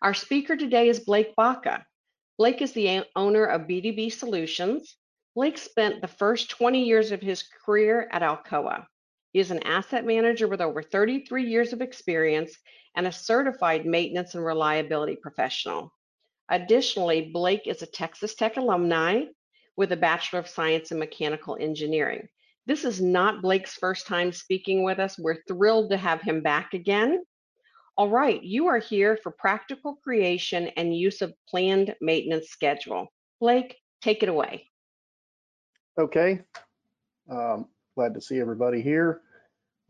Our speaker today is Blake Baca. Blake is the owner of BDB Solutions. Blake spent the first 20 years of his career at Alcoa. He is an asset manager with over 33 years of experience and a certified maintenance and reliability professional. Additionally, Blake is a Texas Tech alumni with a Bachelor of Science in Mechanical Engineering. This is not Blake's first time speaking with us. We're thrilled to have him back again. All right, you are here for practical creation and use of planned maintenance schedule. Blake, take it away. Okay, um, glad to see everybody here.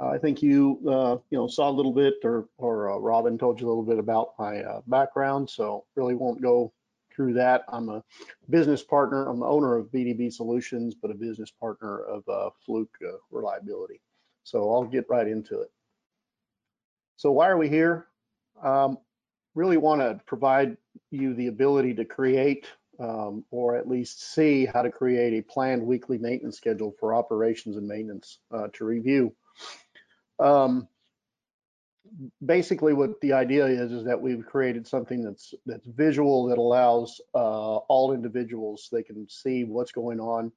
Uh, I think you, uh, you know, saw a little bit, or or uh, Robin told you a little bit about my uh, background, so really won't go through that. I'm a business partner. I'm the owner of BDB Solutions, but a business partner of uh, Fluke uh, Reliability. So I'll get right into it. So why are we here? Um, really want to provide you the ability to create um, or at least see how to create a planned weekly maintenance schedule for operations and maintenance uh, to review. Um, basically what the idea is is that we've created something that's that's visual that allows uh, all individuals they can see what's going on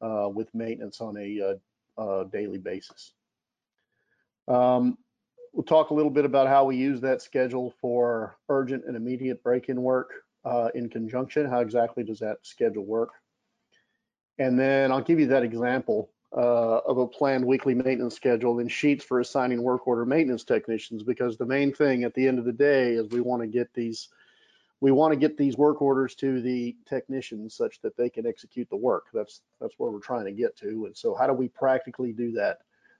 uh, with maintenance on a, uh, daily basis. Um, we'll talk a little bit about how we use that schedule for urgent and immediate break-in work uh, in conjunction. How exactly does that schedule work? And then I'll give you that example uh, of a planned weekly maintenance schedule and sheets for assigning work order maintenance technicians because the main thing at the end of the day is we want to get these we want to get these work orders to the technicians such that they can execute the work that's that's where we're trying to get to and so how do we practically do that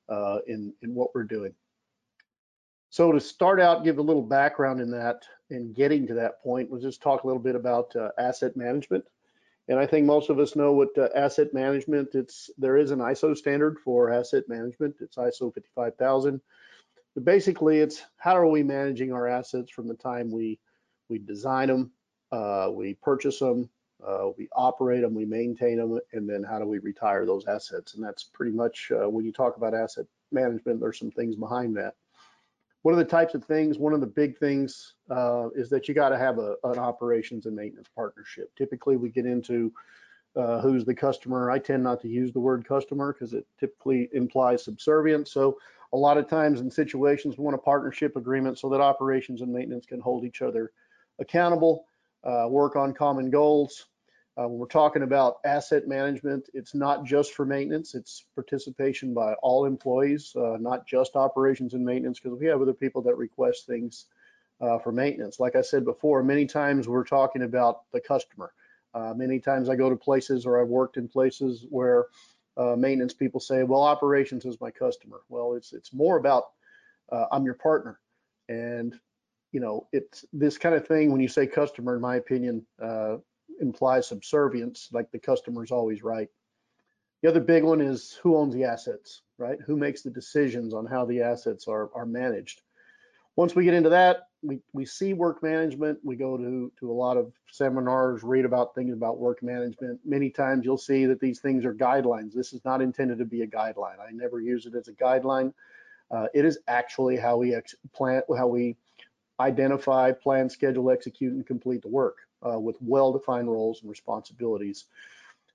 uh, in in what we're doing so to start out give a little background in that and getting to that point we'll just talk a little bit about uh, asset management and I think most of us know what uh, asset management, it's there is an ISO standard for asset management. It's ISO 55000. But basically, it's how are we managing our assets from the time we we design them, uh, we purchase them, uh, we operate them, we maintain them, and then how do we retire those assets? And that's pretty much uh, when you talk about asset management, there's some things behind that. One of the types of things, one of the big things uh, is that you got to have a, an operations and maintenance partnership. Typically, we get into uh, who's the customer. I tend not to use the word customer because it typically implies subservience. So a lot of times in situations, we want a partnership agreement so that operations and maintenance can hold each other accountable, uh, work on common goals, uh, when we're talking about asset management, it's not just for maintenance, it's participation by all employees, uh, not just operations and maintenance, because we have other people that request things uh, for maintenance. Like I said before, many times we're talking about the customer. Uh, many times I go to places or I've worked in places where uh, maintenance people say, well, operations is my customer. Well, it's, it's more about uh, I'm your partner. And you know, it's this kind of thing when you say customer, in my opinion, uh, implies subservience, like the customer's always right. The other big one is who owns the assets, right? Who makes the decisions on how the assets are, are managed? Once we get into that, we, we see work management. We go to, to a lot of seminars, read about things about work management. Many times you'll see that these things are guidelines. This is not intended to be a guideline. I never use it as a guideline. Uh, it is actually how we plan, how we identify, plan, schedule, execute, and complete the work uh, with well-defined roles and responsibilities.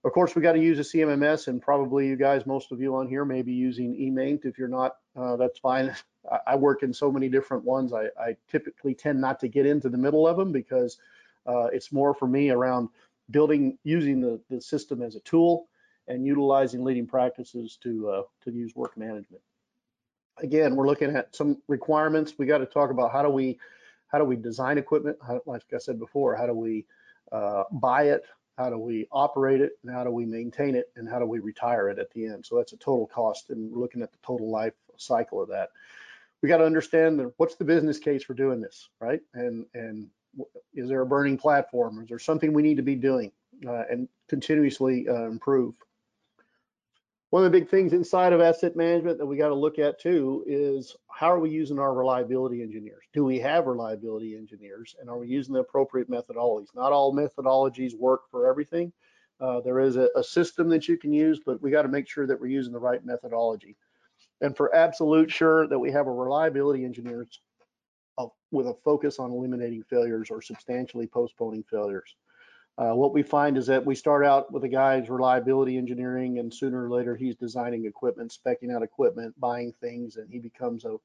Of course, we got to use a CMMS, and probably you guys, most of you on here, may be using eMaint. If you're not, uh, that's fine. I, work in so many different ones. I, I, typically tend not to get into the middle of them because uh, it's more for me around building, using the, the system as a tool and utilizing leading practices to uh, to use work management. Again, we're looking at some requirements. We got to talk about how do we how do we design equipment? How, like I said before, how do we uh, buy it? How do we operate it? And how do we maintain it? And how do we retire it at the end? So that's a total cost and we're looking at the total life cycle of that. We got to understand that what's the business case for doing this, right? And and is there a burning platform? Is there something we need to be doing uh, and continuously uh, improve? One of the big things inside of asset management that we got to look at too is how are we using our reliability engineers? Do we have reliability engineers and are we using the appropriate methodologies? Not all methodologies work for everything. Uh, there is a, a, system that you can use, but we got to make sure that we're using the right methodology. And for absolute sure that we have a reliability engineers a, with a focus on eliminating failures or substantially postponing failures. Uh, what we find is that we start out with a guy's reliability engineering and sooner or later he's designing equipment, specking out equipment, buying things, and he becomes a,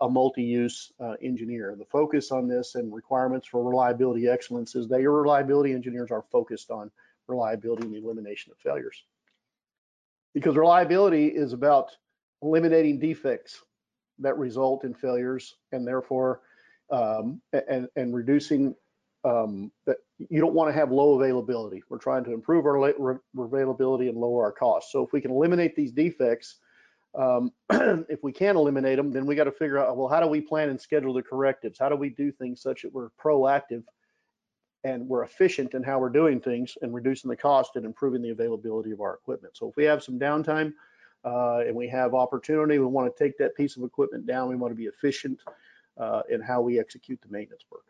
a, multi-use uh, engineer. The focus on this and requirements for reliability excellence is that your reliability engineers are focused on reliability and the elimination of failures. Because reliability is about eliminating defects that result in failures and therefore um, and, and reducing um, that you don't want to have low availability. We're trying to improve our availability and lower our costs. So if we can eliminate these defects, um, if we can eliminate them, then we got to figure out, well, how do we plan and schedule the correctives? How do we do things such that we're proactive and we're efficient in how we're doing things and reducing the cost and improving the availability of our equipment. So if we have some downtime uh, and we have opportunity, we want to take that piece of equipment down. We want to be efficient uh, in how we execute the maintenance work.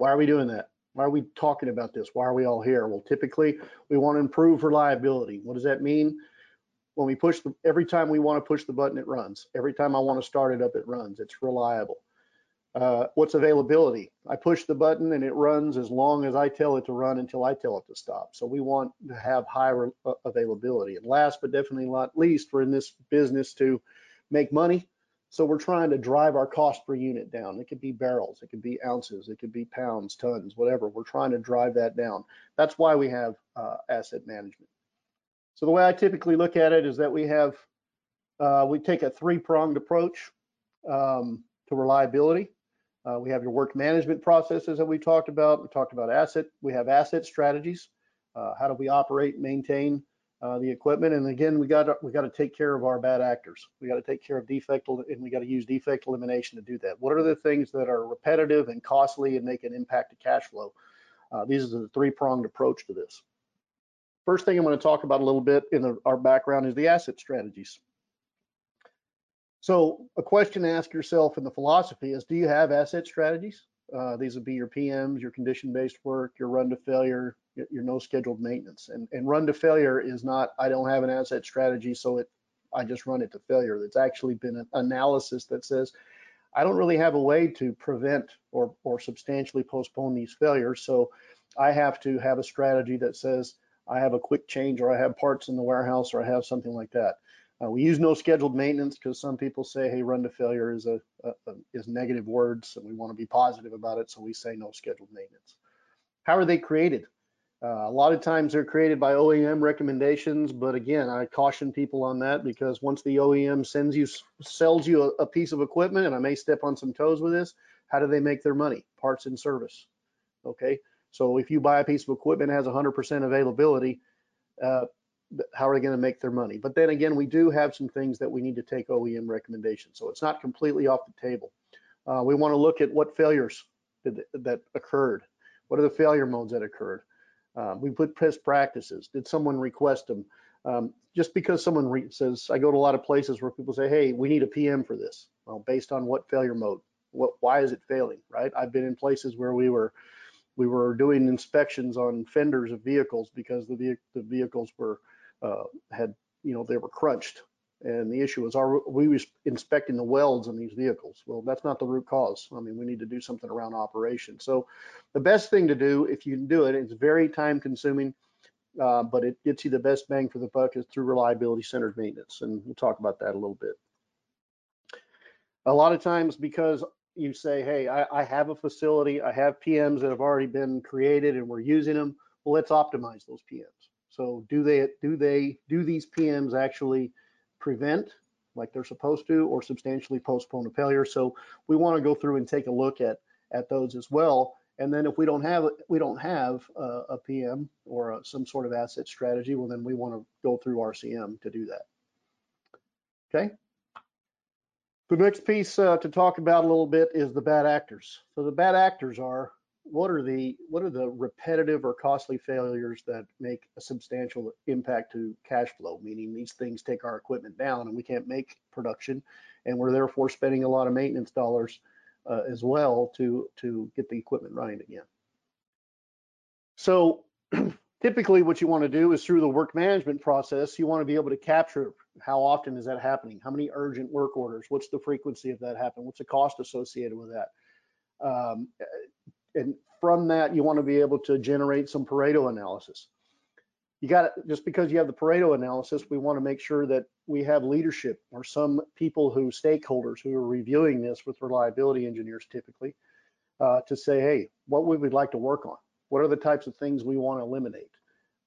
Why are we doing that? Why are we talking about this? Why are we all here? Well, typically we want to improve reliability. What does that mean? When we push the, every time we want to push the button, it runs. Every time I want to start it up, it runs. It's reliable. Uh, what's availability? I push the button and it runs as long as I tell it to run until I tell it to stop. So we want to have high uh, availability. And last but definitely not least, we're in this business to make money. So we're trying to drive our cost per unit down. It could be barrels, it could be ounces, it could be pounds, tons, whatever. We're trying to drive that down. That's why we have uh, asset management. So the way I typically look at it is that we have, uh, we take a three-pronged approach um, to reliability. Uh, we have your work management processes that we talked about. We talked about asset. We have asset strategies. Uh, how do we operate, maintain uh, the equipment? And again, we got we got to take care of our bad actors. We got to take care of defect, and we got to use defect elimination to do that. What are the things that are repetitive and costly and make an impact to cash flow? Uh, these are the three-pronged approach to this. First thing I'm going to talk about a little bit in the, our background is the asset strategies. So a question to ask yourself in the philosophy is, do you have asset strategies? Uh, these would be your PMs, your condition-based work, your run to failure, your, no scheduled maintenance. And, and run to failure is not, I don't have an asset strategy, so it, I just run it to failure. It's actually been an analysis that says, I don't really have a way to prevent or, or substantially postpone these failures. So I have to have a strategy that says, I have a quick change or I have parts in the warehouse or I have something like that. Uh, we use no scheduled maintenance because some people say, hey, run to failure is a, a, a, is negative words and we want to be positive about it. So we say no scheduled maintenance. How are they created? Uh, a lot of times they're created by OEM recommendations, but again, I caution people on that because once the OEM sends you, sells you a, a piece of equipment, and I may step on some toes with this, how do they make their money? Parts and service. Okay, so if you buy a piece of equipment that has 100% availability, uh, how are they going to make their money? But then again, we do have some things that we need to take OEM recommendations. So it's not completely off the table. Uh, we want to look at what failures that occurred. What are the failure modes that occurred? Um, we put best practices. Did someone request them? Um, just because someone says, I go to a lot of places where people say, hey, we need a PM for this. Well, based on what failure mode? What, why is it failing, right? I've been in places where we were we were doing inspections on fenders of vehicles because the, the vehicles were uh, had, you know, they were crunched. And the issue was, are we inspecting the welds on these vehicles? Well, that's not the root cause. I mean, we need to do something around operation. So the best thing to do, if you can do it, it's very time consuming, uh, but it gets you the best bang for the buck is through reliability centered maintenance. And we'll talk about that a little bit. A lot of times because you say, hey, I, I have a facility, I have PMs that have already been created and we're using them. Well, let's optimize those PMs. So do they do they do these PMs actually prevent like they're supposed to or substantially postpone a failure? So we want to go through and take a look at at those as well. And then if we don't have we don't have a, a PM or a, some sort of asset strategy, well then we want to go through RCM to do that. Okay. The next piece uh, to talk about a little bit is the bad actors. So the bad actors are what are the what are the repetitive or costly failures that make a substantial impact to cash flow meaning these things take our equipment down and we can't make production and we're therefore spending a lot of maintenance dollars uh, as well to to get the equipment running again so typically what you want to do is through the work management process, you want to be able to capture how often is that happening? How many urgent work orders? What's the frequency of that happen? What's the cost associated with that? Um, and from that, you want to be able to generate some Pareto analysis. You got it, just because you have the Pareto analysis, we want to make sure that we have leadership or some people who stakeholders who are reviewing this with reliability engineers typically uh, to say, hey, what would we like to work on? What are the types of things we want to eliminate?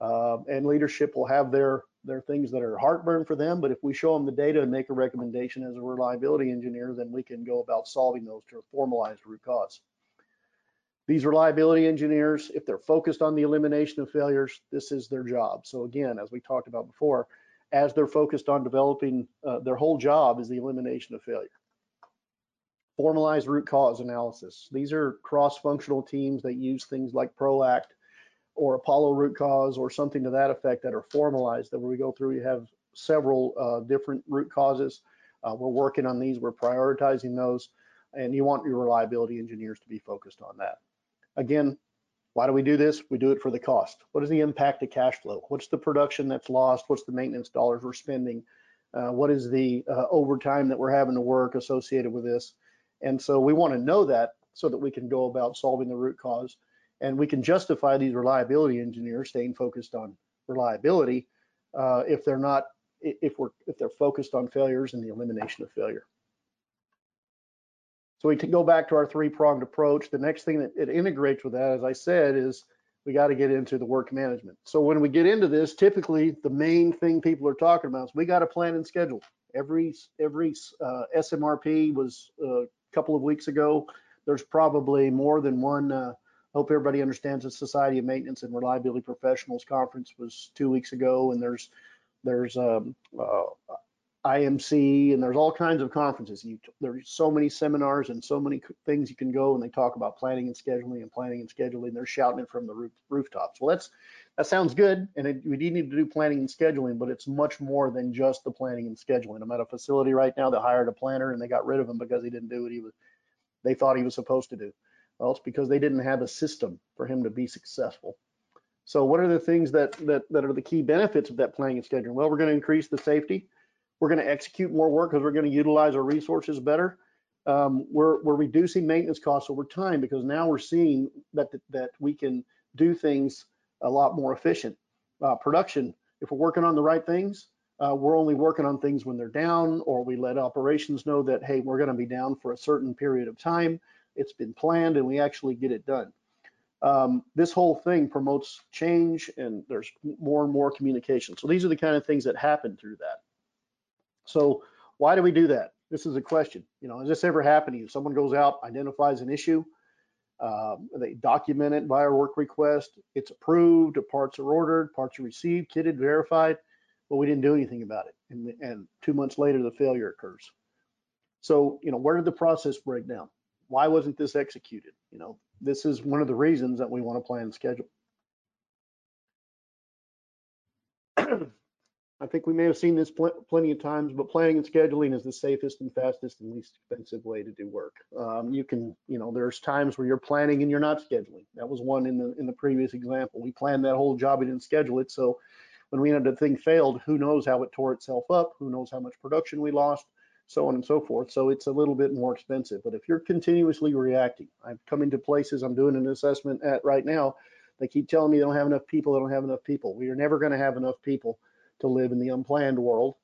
Uh, and leadership will have their their things that are heartburn for them, but if we show them the data and make a recommendation as a reliability engineer, then we can go about solving those to formalize root cause. These reliability engineers, if they're focused on the elimination of failures, this is their job. So again, as we talked about before, as they're focused on developing, uh, their whole job is the elimination of failure. Formalized root cause analysis. These are cross-functional teams that use things like PROACT or Apollo root cause or something to that effect that are formalized that when we go through, you have several uh, different root causes. Uh, we're working on these, we're prioritizing those, and you want your reliability engineers to be focused on that. Again, why do we do this? We do it for the cost. What is the impact to cash flow? What's the production that's lost? What's the maintenance dollars we're spending? Uh, what is the uh, overtime that we're having to work associated with this? And so we want to know that so that we can go about solving the root cause. And we can justify these reliability engineers staying focused on reliability uh, if they're not, if we're, if they're focused on failures and the elimination of failure. So we go back to our three-pronged approach. The next thing that it integrates with that, as I said, is we got to get into the work management. So when we get into this, typically the main thing people are talking about is we got to plan and schedule. Every every uh, SMRP was uh, a couple of weeks ago. There's probably more than one. Uh, hope everybody understands the Society of Maintenance and Reliability Professionals conference was two weeks ago, and there's there's um, uh, IMC, and there's all kinds of conferences. You, there's so many seminars and so many things you can go and they talk about planning and scheduling and planning and scheduling. They're shouting it from the roof, rooftops. Well, that's that sounds good, and it, we do need to do planning and scheduling, but it's much more than just the planning and scheduling. I'm at a facility right now that hired a planner and they got rid of him because he didn't do what he was they thought he was supposed to do. Well, it's because they didn't have a system for him to be successful. So what are the things that that that are the key benefits of that planning and scheduling? Well, we're going to increase the safety we're going to execute more work because we're going to utilize our resources better. Um, we're, we're reducing maintenance costs over time because now we're seeing that, that we can do things a lot more efficient. Uh, production, if we're working on the right things, uh, we're only working on things when they're down or we let operations know that, hey, we're going to be down for a certain period of time. It's been planned and we actually get it done. Um, this whole thing promotes change and there's more and more communication. So these are the kind of things that happen through that. So why do we do that? This is a question. You know, has this ever happened to you? Someone goes out, identifies an issue, uh, they document it via work request, it's approved, parts are ordered, parts are received, kitted, verified, but we didn't do anything about it. And, and two months later, the failure occurs. So, you know, where did the process break down? Why wasn't this executed? You know, this is one of the reasons that we want to plan schedule. I think we may have seen this pl plenty of times, but planning and scheduling is the safest and fastest and least expensive way to do work. Um, you can, you know, there's times where you're planning and you're not scheduling. That was one in the in the previous example. We planned that whole job, we didn't schedule it. So when we ended the thing failed, who knows how it tore itself up? Who knows how much production we lost? So on and so forth. So it's a little bit more expensive. But if you're continuously reacting, I've come into places I'm doing an assessment at right now. They keep telling me they don't have enough people. They don't have enough people. We are never going to have enough people to live in the unplanned world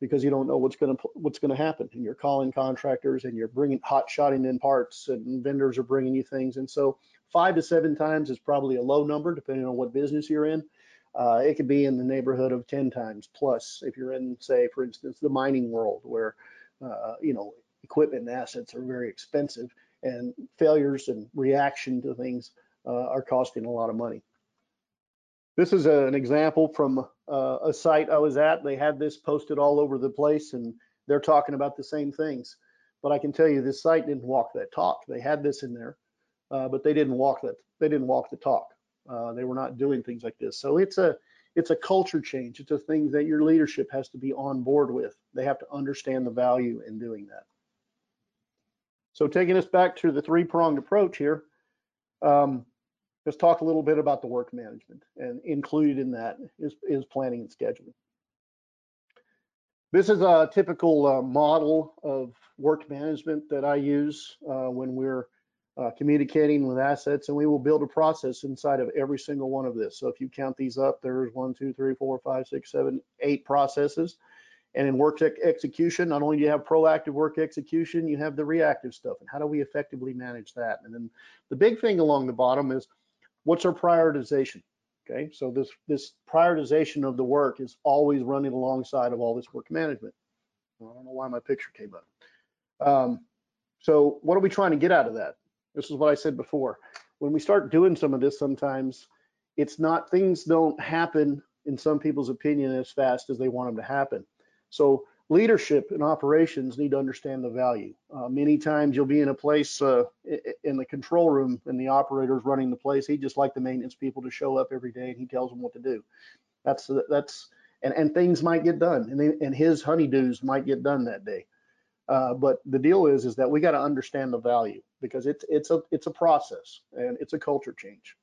because you don't know what's going to what's going to happen. And you're calling contractors and you're bringing hot shotting in parts and vendors are bringing you things. And so five to seven times is probably a low number depending on what business you're in. Uh, it could be in the neighborhood of 10 times plus if you're in say for instance the mining world where uh, you know equipment and assets are very expensive and failures and reaction to things uh, are costing a lot of money this is a, an example from uh, a site I was at. They had this posted all over the place and they're talking about the same things. But I can tell you this site didn't walk that talk. They had this in there, uh, but they didn't walk that. They didn't walk the talk. Uh, they were not doing things like this. So it's a it's a culture change. It's a thing that your leadership has to be on board with. They have to understand the value in doing that. So taking us back to the three-pronged approach here, um, let's talk a little bit about the work management and included in that is, is planning and scheduling. This is a typical uh, model of work management that I use uh, when we're uh, communicating with assets and we will build a process inside of every single one of this. So if you count these up, there's one, two, three, four, five, six, seven, eight processes. And in work execution, not only do you have proactive work execution, you have the reactive stuff. And how do we effectively manage that? And then the big thing along the bottom is what's our prioritization? Okay, so this, this prioritization of the work is always running alongside of all this work management. I don't know why my picture came up. Um, so what are we trying to get out of that? This is what I said before. When we start doing some of this, sometimes it's not, things don't happen in some people's opinion as fast as they want them to happen. So leadership and operations need to understand the value. Uh, many times you'll be in a place uh, in the control room and the operator's running the place. He just like the maintenance people to show up every day and he tells them what to do. That's that's and and things might get done and they, and his honeydews might get done that day. Uh, but the deal is is that we got to understand the value because it's it's a it's a process and it's a culture change.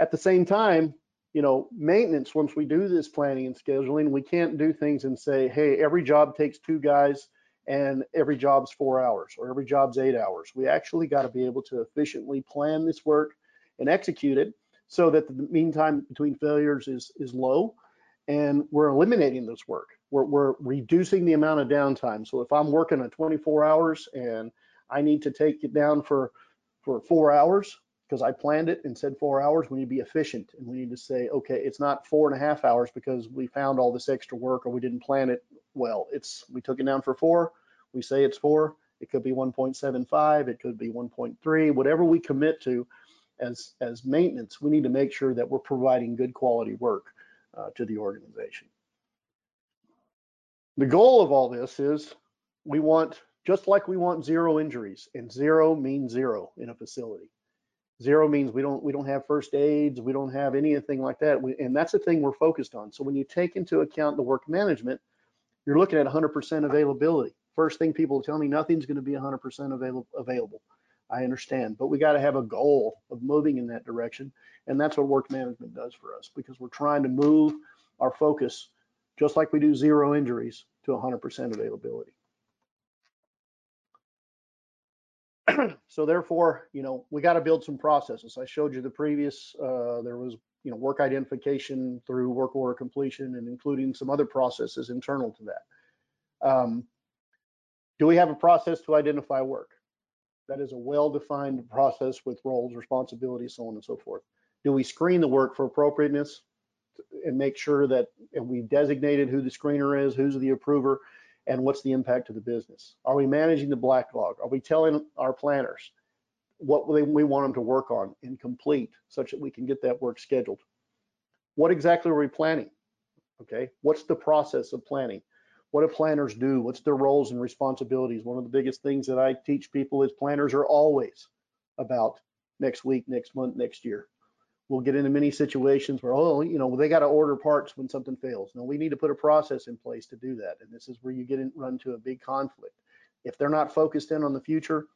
At the same time, you know, maintenance, once we do this planning and scheduling, we can't do things and say, hey, every job takes two guys and every job's four hours or every job's eight hours. We actually got to be able to efficiently plan this work and execute it so that the meantime between failures is, is low and we're eliminating this work. We're, we're reducing the amount of downtime. So if I'm working at 24 hours and I need to take it down for, for four hours, because I planned it and said four hours. We need to be efficient and we need to say, okay, it's not four and a half hours because we found all this extra work or we didn't plan it well. It's we took it down for four. We say it's four. It could be 1.75. It could be 1.3. Whatever we commit to as as maintenance, we need to make sure that we're providing good quality work uh, to the organization. The goal of all this is we want just like we want zero injuries, and zero means zero in a facility Zero means we don't we don't have first aids, we don't have anything like that, we, and that's the thing we're focused on. So when you take into account the work management, you're looking at 100% availability. First thing people tell me, nothing's going to be 100% available. Available. I understand, but we got to have a goal of moving in that direction, and that's what work management does for us because we're trying to move our focus, just like we do zero injuries, to 100% availability. so therefore, you know, we got to build some processes. I showed you the previous, uh, there was, you know, work identification through work order completion and including some other processes internal to that. Um, do we have a process to identify work? That is a well-defined process with roles, responsibilities, so on and so forth. Do we screen the work for appropriateness and make sure that we've designated who the screener is, who's the approver, and what's the impact to the business? Are we managing the backlog? Are we telling our planners what we want them to work on and complete such that we can get that work scheduled? What exactly are we planning? Okay, what's the process of planning? What do planners do? What's their roles and responsibilities? One of the biggest things that I teach people is planners are always about next week, next month, next year we'll get into many situations where, oh, you know, they got to order parts when something fails. No, we need to put a process in place to do that. And this is where you get in, run to a big conflict. If they're not focused in on the future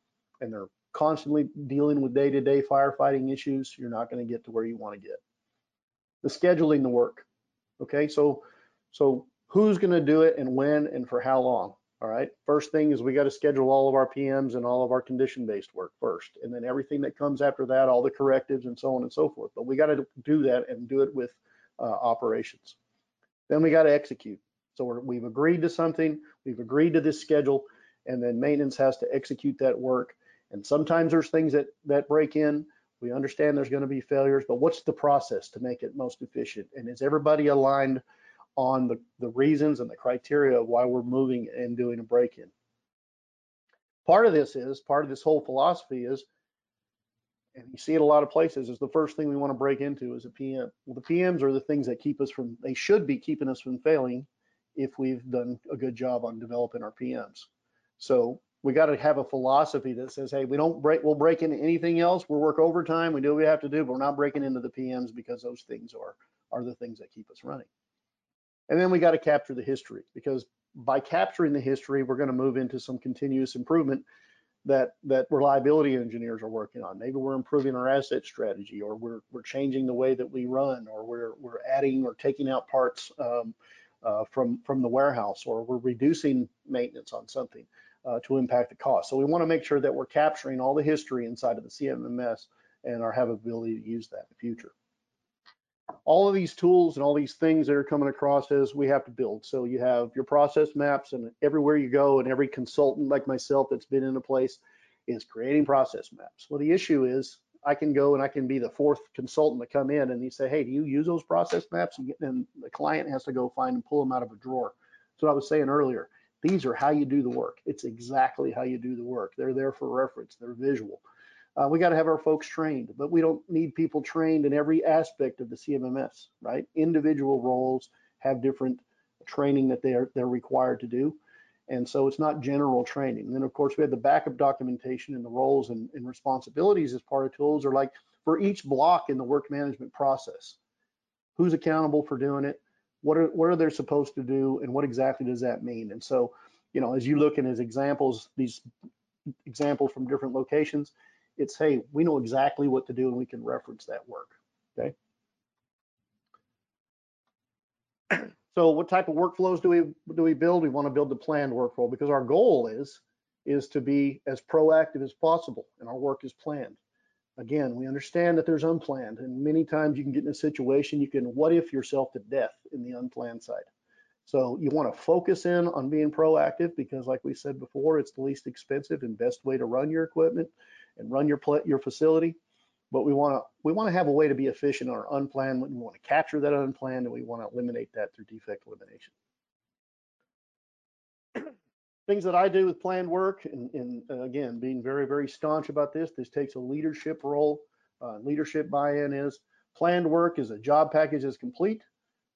and they're constantly dealing with day-to-day firefighting issues, you're not going to get to where you want to get. The scheduling the work. Okay, so so who's going to do it and when and for how long? All right. First thing is we got to schedule all of our PMs and all of our condition-based work first, and then everything that comes after that, all the correctives and so on and so forth. But we got to do that and do it with uh, operations. Then we got to execute. So we have agreed to something, we've agreed to this schedule, and then maintenance has to execute that work. And sometimes there's things that that break in. We understand there's going to be failures, but what's the process to make it most efficient? And is everybody aligned? On the, the reasons and the criteria of why we're moving and doing a break-in. Part of this is, part of this whole philosophy is, and you see it a lot of places, is the first thing we want to break into is a PM. Well, the PMs are the things that keep us from, they should be keeping us from failing if we've done a good job on developing our PMs. So we got to have a philosophy that says, hey, we don't break, we'll break into anything else. We'll work overtime. We do what we have to do, but we're not breaking into the PMs because those things are, are the things that keep us running. And then we got to capture the history because by capturing the history, we're going to move into some continuous improvement that that reliability engineers are working on. Maybe we're improving our asset strategy, or we're we're changing the way that we run, or we're we're adding or taking out parts um, uh, from from the warehouse, or we're reducing maintenance on something uh, to impact the cost. So we want to make sure that we're capturing all the history inside of the CMMS and our have ability to use that in the future. All of these tools and all these things that are coming across as we have to build. So you have your process maps and everywhere you go and every consultant like myself that's been in a place is creating process maps. Well, the issue is I can go and I can be the fourth consultant to come in and you say, hey, do you use those process maps? And the client has to go find and pull them out of a drawer. So I was saying earlier, these are how you do the work. It's exactly how you do the work. They're there for reference. They're visual. Uh, we got to have our folks trained, but we don't need people trained in every aspect of the CMMS, right? Individual roles have different training that they're they're required to do. And so it's not general training. And then of course we have the backup documentation and the roles and, and responsibilities as part of tools are like for each block in the work management process. Who's accountable for doing it? What are what are they supposed to do and what exactly does that mean? And so, you know, as you look in as examples, these examples from different locations, it's, hey, we know exactly what to do and we can reference that work, okay? So what type of workflows do we do we build? We want to build the planned workflow because our goal is is to be as proactive as possible and our work is planned. Again, we understand that there's unplanned and many times you can get in a situation you can what if yourself to death in the unplanned side. So you want to focus in on being proactive because like we said before, it's the least expensive and best way to run your equipment and run your your facility. But we want to we want to have a way to be efficient on our unplanned. We want to capture that unplanned, and we want to eliminate that through defect elimination. Things that I do with planned work, and, and uh, again, being very very staunch about this. This takes a leadership role. Uh, leadership buy-in is planned work is a job package is complete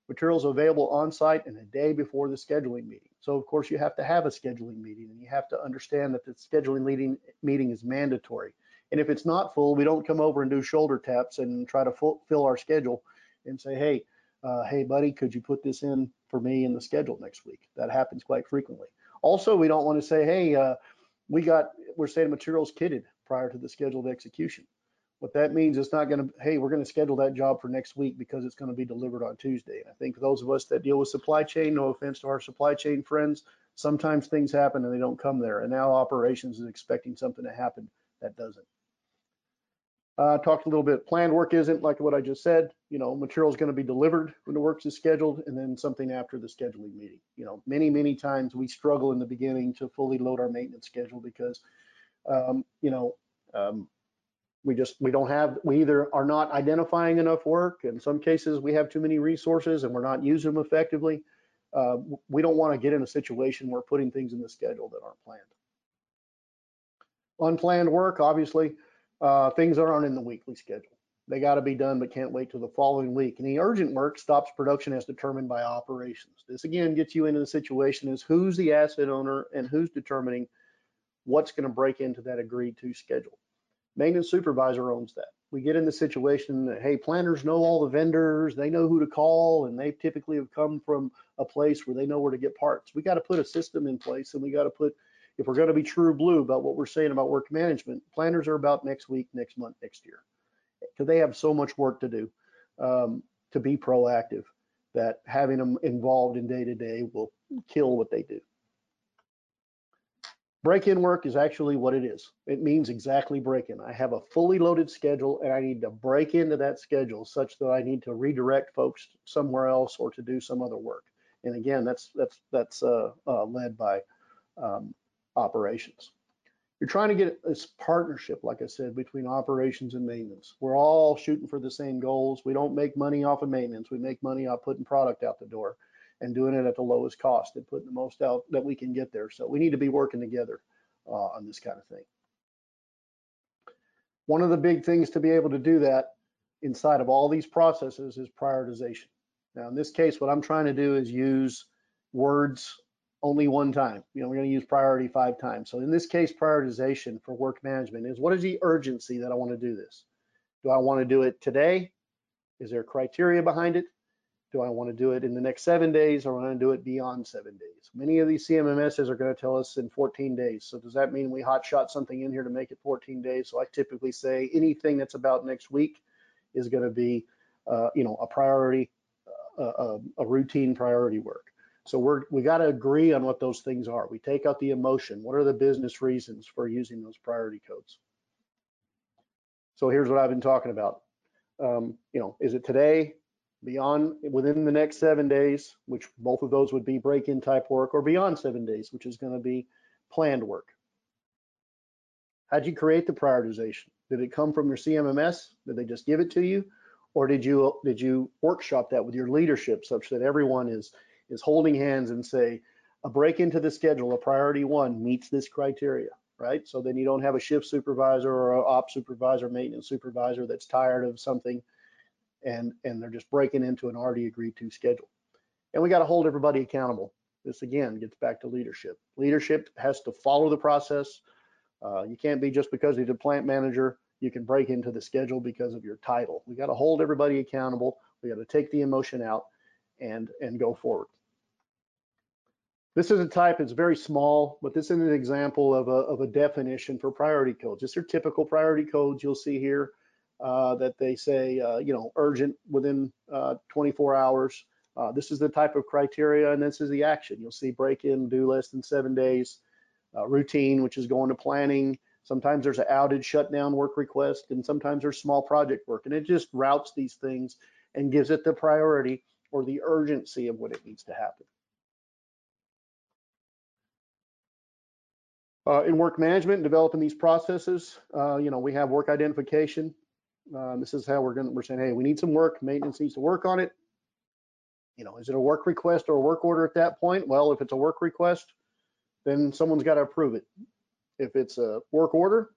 materials available on site and a day before the scheduling meeting. So of course you have to have a scheduling meeting and you have to understand that the scheduling meeting meeting is mandatory. And if it's not full, we don't come over and do shoulder taps and try to fill our schedule and say, hey, uh, hey buddy, could you put this in for me in the schedule next week? That happens quite frequently. Also, we don't want to say, hey, uh, we got, we're saying materials kitted prior to the scheduled execution. What that means is not going to, hey, we're going to schedule that job for next week because it's going to be delivered on Tuesday. And I think those of us that deal with supply chain, no offense to our supply chain friends, sometimes things happen and they don't come there. And now operations is expecting something to happen that doesn't. Uh, talked a little bit, planned work isn't like what I just said, you know, material is going to be delivered when the work is scheduled and then something after the scheduling meeting. You know, many, many times we struggle in the beginning to fully load our maintenance schedule because, um, you know, um, we just we don't have we either are not identifying enough work. In some cases we have too many resources and we're not using them effectively. Uh, we don't want to get in a situation where putting things in the schedule that aren't planned. Unplanned work obviously uh, things aren't in the weekly schedule. They got to be done but can't wait till the following week. And the urgent work stops production as determined by operations. This again gets you into the situation is who's the asset owner and who's determining what's going to break into that agreed to schedule Maintenance supervisor owns that. We get in the situation that, hey, planners know all the vendors, they know who to call, and they typically have come from a place where they know where to get parts. We got to put a system in place and we got to put, if we're going to be true blue about what we're saying about work management, planners are about next week, next month, next year. Because they have so much work to do um, to be proactive that having them involved in day to day will kill what they do. Break-in work is actually what it is. It means exactly break-in. I have a fully loaded schedule and I need to break into that schedule such that I need to redirect folks somewhere else or to do some other work. And again, that's that's that's uh, uh, led by um, operations. You're trying to get this partnership, like I said, between operations and maintenance. We're all shooting for the same goals. We don't make money off of maintenance. We make money off putting product out the door and doing it at the lowest cost and putting the most out that we can get there. So we need to be working together uh, on this kind of thing. One of the big things to be able to do that inside of all these processes is prioritization. Now, in this case, what I'm trying to do is use words only one time. You know, we're going to use priority five times. So in this case, prioritization for work management is what is the urgency that I want to do this? Do I want to do it today? Is there criteria behind it? Do I want to do it in the next seven days or I want to do it beyond seven days? Many of these CMMSs are going to tell us in 14 days. So does that mean we hot shot something in here to make it 14 days? So I typically say anything that's about next week is going to be, uh, you know, a priority, uh, a, a routine priority work. So we're, we got to agree on what those things are. We take out the emotion. What are the business reasons for using those priority codes? So here's what I've been talking about. Um, you know, is it today, beyond, within the next seven days, which both of those would be break-in type work, or beyond seven days, which is going to be planned work? How'd you create the prioritization? Did it come from your CMMS? Did they just give it to you? Or did you did you workshop that with your leadership such that everyone is is holding hands and say a break into the schedule, a priority one meets this criteria, right? So then you don't have a shift supervisor or a op supervisor, maintenance supervisor that's tired of something and and they're just breaking into an already agreed to schedule. And we got to hold everybody accountable. This again gets back to leadership. Leadership has to follow the process. Uh, you can't be just because you're the plant manager, you can break into the schedule because of your title. We got to hold everybody accountable. We got to take the emotion out and and go forward. This is a type, it's very small, but this is an example of a, of a definition for priority codes. Just are typical priority codes you'll see here that they say, uh, you know, urgent within uh, 24 hours. Uh, this is the type of criteria and this is the action. You'll see break in, do less than seven days, uh, routine, which is going to planning. Sometimes there's an outage shutdown work request and sometimes there's small project work and it just routes these things and gives it the priority or the urgency of what it needs to happen. Uh, in work management, developing these processes, uh, you know, we have work identification. Uh, this is how we're going we're saying, hey, we need some work, maintenance needs to work on it. You know, is it a work request or a work order at that point? Well, if it's a work request, then someone's got to approve it. If it's a work order,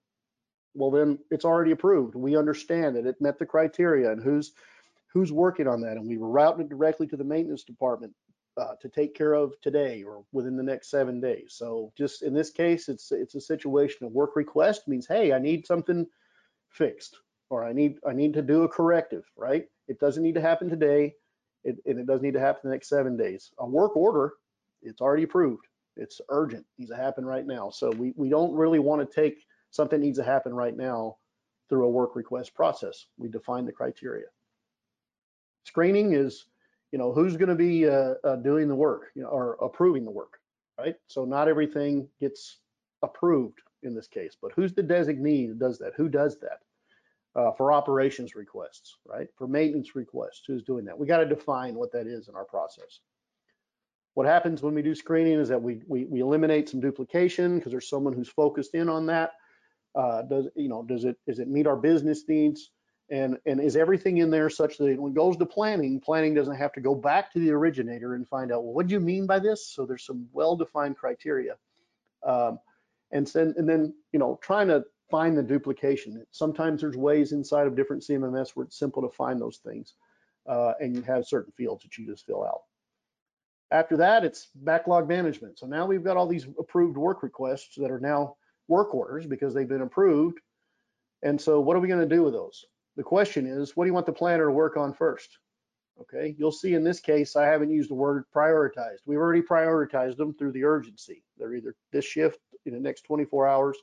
well, then it's already approved. We understand that it met the criteria and who's who's working on that. And we were routing it directly to the maintenance department uh, to take care of today or within the next seven days. So just in this case, it's it's a situation of work request means, hey, I need something fixed or I need I need to do a corrective, right? It doesn't need to happen today, it, and it doesn't need to happen the next seven days. A work order, it's already approved. It's urgent, needs to happen right now. So we we don't really want to take something needs to happen right now through a work request process. We define the criteria. Screening is you know, who's going to be uh, uh, doing the work, you know, or approving the work, right? So not everything gets approved in this case, but who's the designee that does that? Who does that? Uh, for operations requests, right? For maintenance requests, who's doing that? We got to define what that is in our process. What happens when we do screening is that we we, we eliminate some duplication because there's someone who's focused in on that. Uh, does you know does it does it meet our business needs? And, and is everything in there such that when it goes to planning, planning doesn't have to go back to the originator and find out, well, what do you mean by this? So there's some well-defined criteria. Um, and, then, and then, you know, trying to find the duplication. Sometimes there's ways inside of different CMMS where it's simple to find those things. Uh, and you have certain fields that you just fill out. After that, it's backlog management. So now we've got all these approved work requests that are now work orders because they've been approved. And so what are we going to do with those? The question is, what do you want the planner to work on first? Okay, you'll see in this case, I haven't used the word prioritized. We've already prioritized them through the urgency. They're either this shift in the next 24 hours,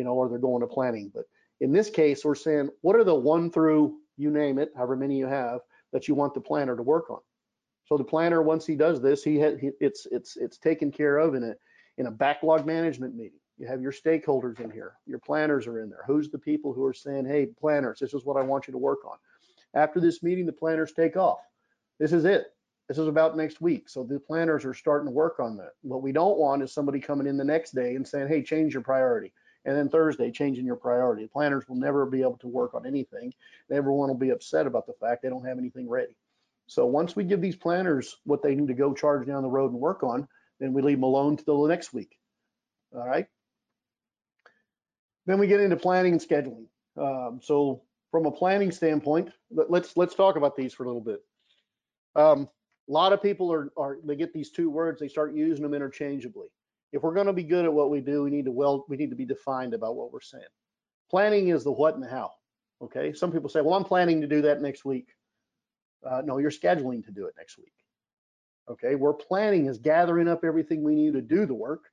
you know, or they're going to planning. But in this case, we're saying, what are the one through, you name it, however many you have, that you want the planner to work on? So the planner, once he does this, he, had, he it's it's it's taken care of in a in a backlog management meeting. You have your stakeholders in here. Your planners are in there. Who's the people who are saying, hey, planners, this is what I want you to work on. After this meeting, the planners take off. This is it. This is about next week. So the planners are starting to work on that. What we don't want is somebody coming in the next day and saying, hey, change your priority. And then Thursday, changing your priority. Planners will never be able to work on anything. Everyone will be upset about the fact they don't have anything ready. So once we give these planners what they need to go charge down the road and work on, then we leave them alone till the next week. All right. Then we get into planning and scheduling. Um, so from a planning standpoint, let, let's let's talk about these for a little bit. Um, a lot of people are, are they get these two words, they start using them interchangeably. If we're going to be good at what we do, we need to well we need to be defined about what we're saying. Planning is the what and the how. Okay. Some people say, well, I'm planning to do that next week. Uh, no, you're scheduling to do it next week. Okay, We're planning is gathering up everything we need to do the work.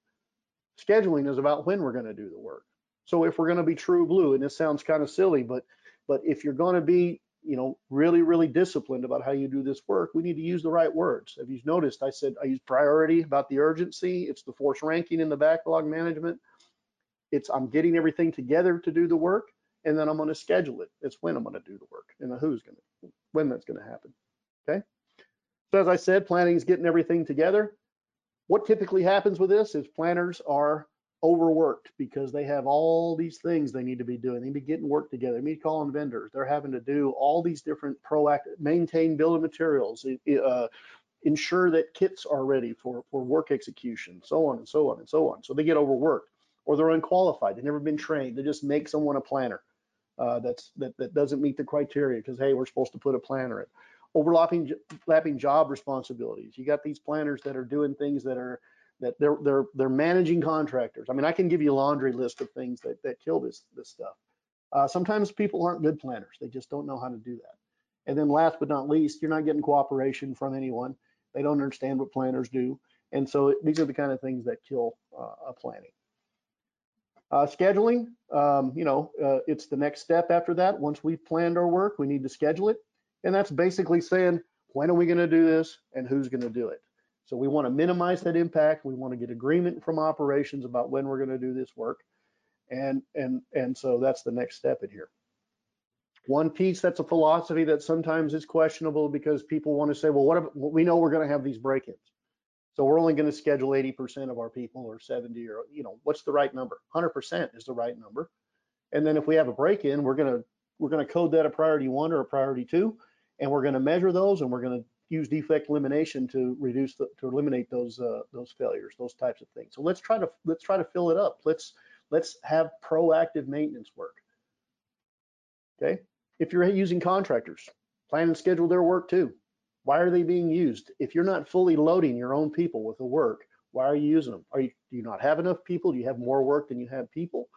Scheduling is about when we're going to do the work. So if we're going to be true blue, and this sounds kind of silly, but but if you're going to be, you know, really really disciplined about how you do this work, we need to use the right words. Have you noticed? I said I use priority about the urgency. It's the force ranking in the backlog management. It's I'm getting everything together to do the work, and then I'm going to schedule it. It's when I'm going to do the work and the who's going to when that's going to happen. Okay. So as I said, planning is getting everything together. What typically happens with this is planners are overworked because they have all these things they need to be doing. They need to be getting work together. They need to call on vendors. They're having to do all these different proactive, maintain bill of materials, uh, ensure that kits are ready for, for work execution, so on and so on and so on. So they get overworked or they're unqualified. They've never been trained. They just make someone a planner uh, that's that, that doesn't meet the criteria because, hey, we're supposed to put a planner in overlapping lapping job responsibilities. You got these planners that are doing things that are that they're they're they're managing contractors. I mean, I can give you a laundry list of things that that kill this this stuff. Uh, sometimes people aren't good planners; they just don't know how to do that. And then, last but not least, you're not getting cooperation from anyone. They don't understand what planners do, and so these are the kind of things that kill uh, a planning. Uh, scheduling, um, you know, uh, it's the next step after that. Once we've planned our work, we need to schedule it. And that's basically saying, when are we going to do this and who's going to do it? So we want to minimize that impact. We want to get agreement from operations about when we're going to do this work. And, and, and so that's the next step in here. One piece that's a philosophy that sometimes is questionable because people want to say, well, what if, we know we're going to have these break-ins. So we're only going to schedule 80% of our people or 70 or, you know, what's the right number? 100% is the right number. And then if we have a break-in, we're going to, we're going to code that a priority one or a priority two and we're going to measure those and we're going to use defect elimination to reduce the, to eliminate those uh, those failures those types of things. So let's try to let's try to fill it up. Let's let's have proactive maintenance work. Okay? If you're using contractors plan and schedule their work too. Why are they being used? If you're not fully loading your own people with the work why are you using them? Are you do you not have enough people? Do you have more work than you have people?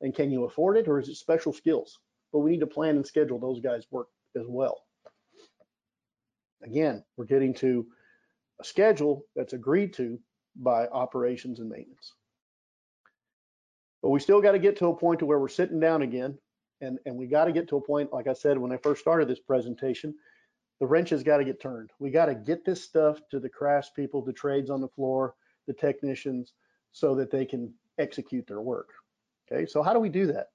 And can you afford it or is it special skills? But we need to plan and schedule those guys work as well Again, we're getting to a schedule that's agreed to by operations and maintenance. But we still got to get to a point to where we're sitting down again. And, and we got to get to a point, like I said, when I first started this presentation, the wrench has got to get turned. We got to get this stuff to the crafts people, the trades on the floor, the technicians, so that they can execute their work. Okay, so how do we do that?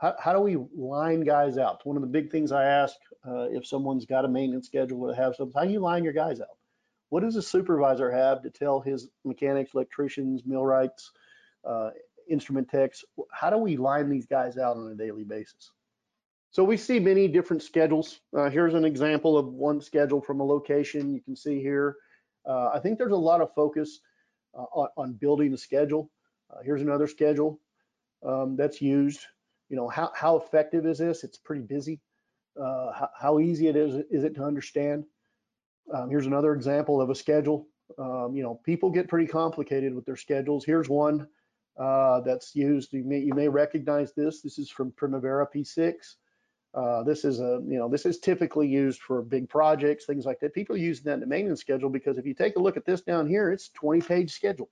How, how do we line guys out? One of the big things I ask uh, if someone's got a maintenance schedule to have something, how do you line your guys out? What does a supervisor have to tell his mechanics, electricians, millwrights, uh, instrument techs? How do we line these guys out on a daily basis? So we see many different schedules. Uh, here's an example of one schedule from a location you can see here. Uh, I think there's a lot of focus uh, on, on, building a schedule. Uh, here's another schedule um, that's used you know, how, how effective is this? It's pretty busy. Uh, how, how, easy it is, is it to understand? Um, here's another example of a schedule. Um, you know, people get pretty complicated with their schedules. Here's one uh, that's used. You may, you may recognize this. This is from Primavera P6. Uh, this is a, you know, this is typically used for big projects, things like that. People use that in the maintenance schedule because if you take a look at this down here, it's 20 page schedule.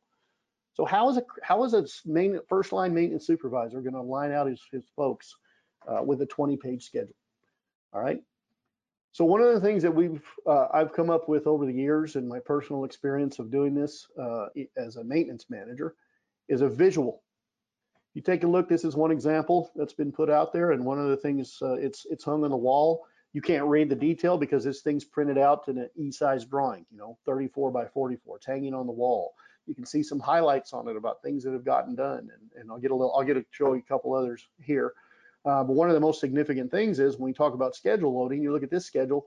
So how is a how is a main, first line maintenance supervisor going to line out his, his folks uh, with a 20 page schedule? All right. So one of the things that we've uh, I've come up with over the years and my personal experience of doing this uh, as a maintenance manager is a visual. You take a look. This is one example that's been put out there, and one of the things uh, it's it's hung on the wall. You can't read the detail because this thing's printed out in an E-size drawing. You know, 34 by 44. It's hanging on the wall you can see some highlights on it about things that have gotten done. And, and I'll get a little, I'll get to show you a couple others here. Uh, but one of the most significant things is when we talk about schedule loading, you look at this schedule,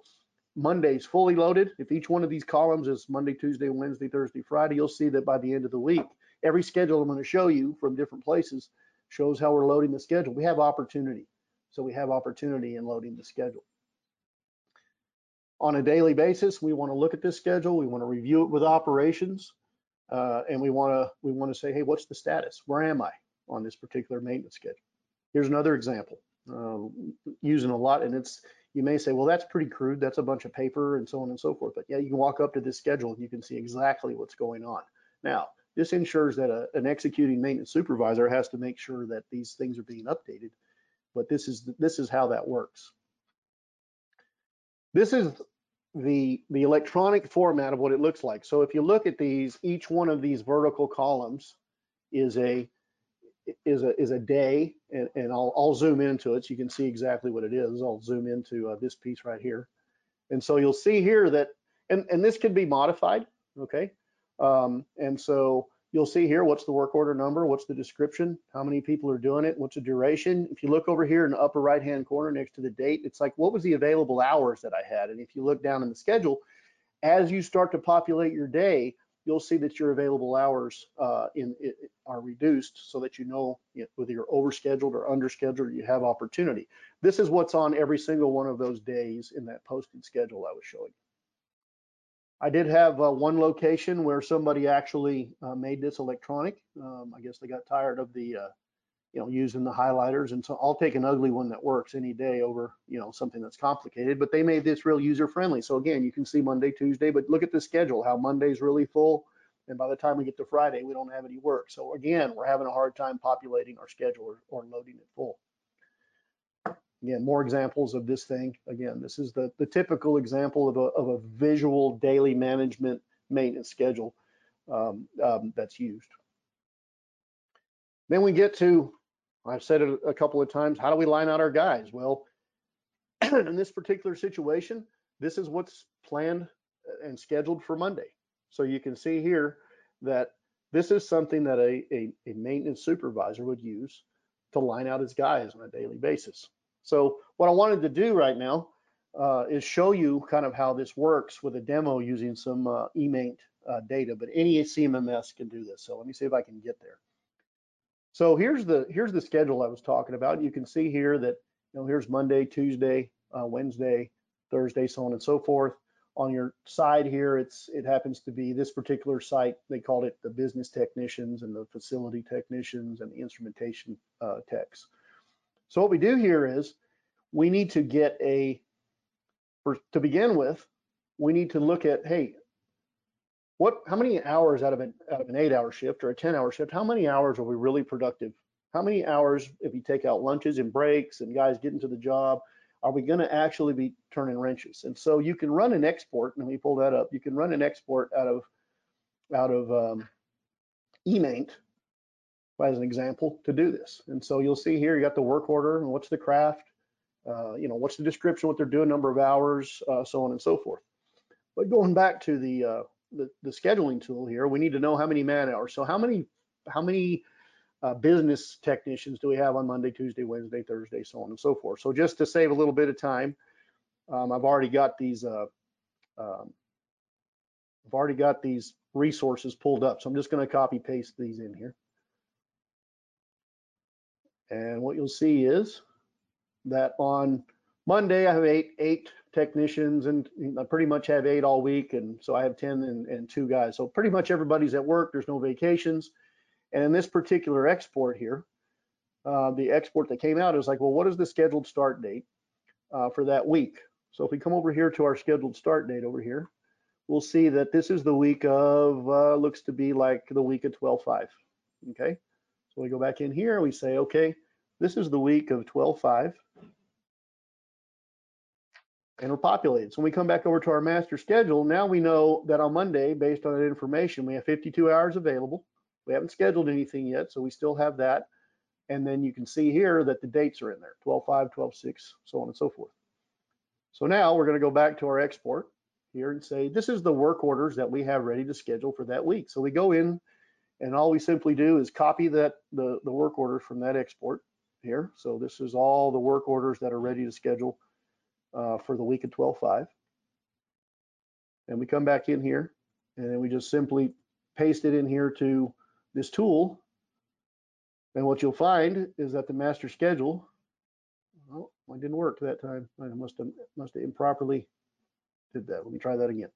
Monday's fully loaded. If each one of these columns is Monday, Tuesday, Wednesday, Thursday, Friday, you'll see that by the end of the week, every schedule I'm going to show you from different places shows how we're loading the schedule. We have opportunity. So we have opportunity in loading the schedule. On a daily basis, we want to look at this schedule. We want to review it with operations uh, and we want to we want to say, hey, what's the status? Where am I on this particular maintenance schedule? Here's another example. um, using a lot. And it's, you may say, well, that's pretty crude. That's a bunch of paper and so on and so forth. But yeah, you can walk up to this schedule and you can see exactly what's going on. Now, this ensures that a, an executing maintenance supervisor has to make sure that these things are being updated. But this is this is how that works. This is the the electronic format of what it looks like. So if you look at these, each one of these vertical columns is a is a is a day, and, and I'll I'll zoom into it so you can see exactly what it is. I'll zoom into uh, this piece right here, and so you'll see here that and and this can be modified, okay? Um, and so you'll see here what's the work order number, what's the description, how many people are doing it, what's the duration. If you look over here in the upper right hand corner next to the date, it's like what was the available hours that I had, and if you look down in the schedule, as you start to populate your day, you'll see that your available hours uh, in, are reduced so that you know, you know whether you're overscheduled or underscheduled, you have opportunity. This is what's on every single one of those days in that posted schedule I was showing. I did have uh, one location where somebody actually uh, made this electronic. Um, I guess they got tired of the, uh, you know, using the highlighters. And so I'll take an ugly one that works any day over, you know, something that's complicated, but they made this real user friendly. So again, you can see Monday, Tuesday, but look at the schedule, how Monday's really full. And by the time we get to Friday, we don't have any work. So again, we're having a hard time populating our schedule or, or loading it full. Again, more examples of this thing. Again, this is the, the typical example of a, of a visual daily management maintenance schedule um, um, that's used. Then we get to, I've said it a couple of times, how do we line out our guys? Well, in this particular situation, this is what's planned and scheduled for Monday. So you can see here that this is something that a, a, a maintenance supervisor would use to line out his guys on a daily basis. So what I wanted to do right now uh, is show you kind of how this works with a demo using some uh, eMaint uh, data, but any CMMS can do this. So let me see if I can get there. So here's the here's the schedule I was talking about. You can see here that you know here's Monday, Tuesday, uh, Wednesday, Thursday, so on and so forth. On your side here, it's it happens to be this particular site. They called it the business technicians and the facility technicians and the instrumentation uh, techs. So what we do here is we need to get a, for, to begin with, we need to look at, hey, what, how many hours out of an, out of an eight hour shift or a 10 hour shift, how many hours are we really productive? How many hours, if you take out lunches and breaks and guys getting to the job, are we gonna actually be turning wrenches? And so you can run an export, and let me pull that up. You can run an export out of, out of um, eMaint as an example to do this. And so you'll see here, you got the work order and what's the craft, uh, you know, what's the description, what they're doing, number of hours, uh, so on and so forth. But going back to the, uh, the, the scheduling tool here, we need to know how many man hours. So how many how many uh, business technicians do we have on Monday, Tuesday, Wednesday, Thursday, so on and so forth. So just to save a little bit of time, um, I've already got these uh, um, I've already got these resources pulled up. So I'm just going to copy paste these in here. And what you'll see is that on Monday, I have eight, eight technicians and I pretty much have eight all week. And so I have 10 and, and two guys. So pretty much everybody's at work. There's no vacations. And in this particular export here, uh, the export that came out is like, well, what is the scheduled start date uh, for that week? So if we come over here to our scheduled start date over here, we'll see that this is the week of, uh, looks to be like the week of 12-5, okay? So we go back in here, and we say, okay, this is the week of 12-5. And we're populated. So when we come back over to our master schedule, now we know that on Monday, based on that information, we have 52 hours available. We haven't scheduled anything yet, so we still have that. And then you can see here that the dates are in there, 12-5, 12-6, so on and so forth. So now we're gonna go back to our export here and say, this is the work orders that we have ready to schedule for that week. So we go in and all we simply do is copy that the, the work order from that export here. So this is all the work orders that are ready to schedule uh, for the week of 12-5. And we come back in here and then we just simply paste it in here to this tool. And what you'll find is that the master schedule, oh, it didn't work that time. I must have, must have improperly did that. Let me try that again.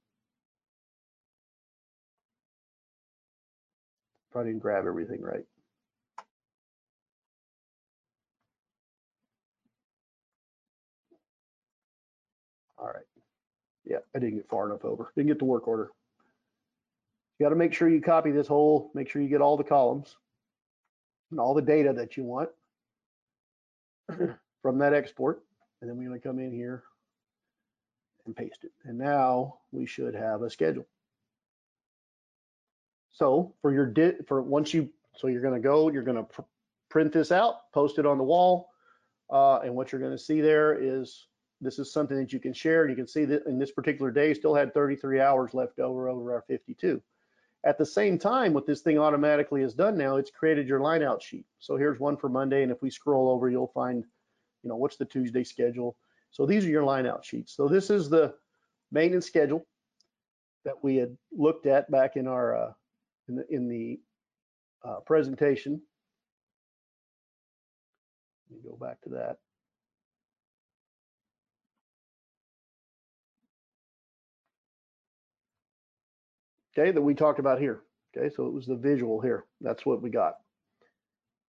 I didn't grab everything right. All right. Yeah, I didn't get far enough over. Didn't get the work order. You got to make sure you copy this whole, make sure you get all the columns and all the data that you want from that export. And then we're going to come in here and paste it. And now we should have a schedule. So for your di for once you so you're going to go, you're going to pr print this out, post it on the wall, uh, and what you're going to see there is this is something that you can share. You can see that in this particular day, still had 33 hours left over over our 52. At the same time, what this thing automatically has done now, it's created your line out sheet. So here's one for Monday, and if we scroll over, you'll find, you know, what's the Tuesday schedule. So these are your line out sheets. So this is the maintenance schedule that we had looked at back in our uh, in the, in the uh, presentation. Let me go back to that. Okay, that we talked about here. Okay, so it was the visual here. That's what we got.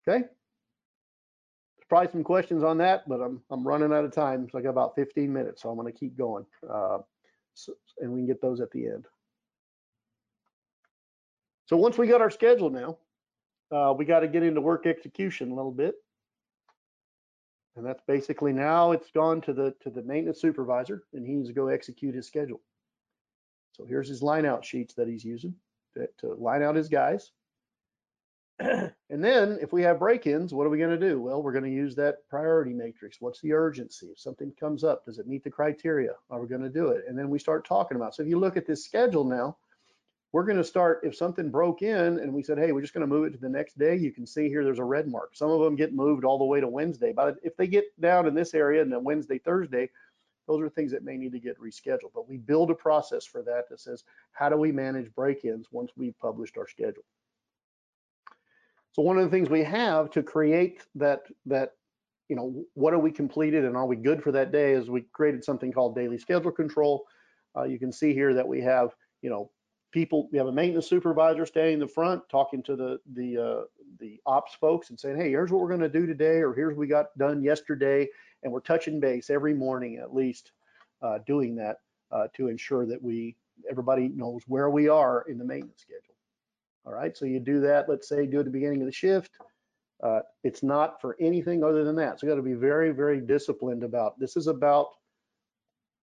Okay. There's probably some questions on that, but I'm I'm running out of time. So I got about 15 minutes, so I'm going to keep going. Uh, so, and we can get those at the end. So once we got our schedule now, uh, we got to get into work execution a little bit. And that's basically now it's gone to the to the maintenance supervisor and he needs to go execute his schedule. So here's his line out sheets that he's using to, to line out his guys. and then if we have break-ins, what are we going to do? Well, we're going to use that priority matrix. What's the urgency? If something comes up, does it meet the criteria? Are we going to do it? And then we start talking about. So if you look at this schedule now, we're going to start if something broke in and we said, hey, we're just going to move it to the next day. You can see here there's a red mark. Some of them get moved all the way to Wednesday. But if they get down in this area and then Wednesday, Thursday, those are things that may need to get rescheduled. But we build a process for that that says, how do we manage break-ins once we've published our schedule? So one of the things we have to create that that you know what are we completed and are we good for that day is we created something called daily schedule control. Uh, you can see here that we have you know people we have a maintenance supervisor standing in the front talking to the the uh, the ops folks and saying hey here's what we're going to do today or here's what we got done yesterday and we're touching base every morning at least uh, doing that uh, to ensure that we everybody knows where we are in the maintenance schedule. All right, so you do that. Let's say do at the beginning of the shift. Uh, it's not for anything other than that. So you got to be very, very disciplined about. This is about.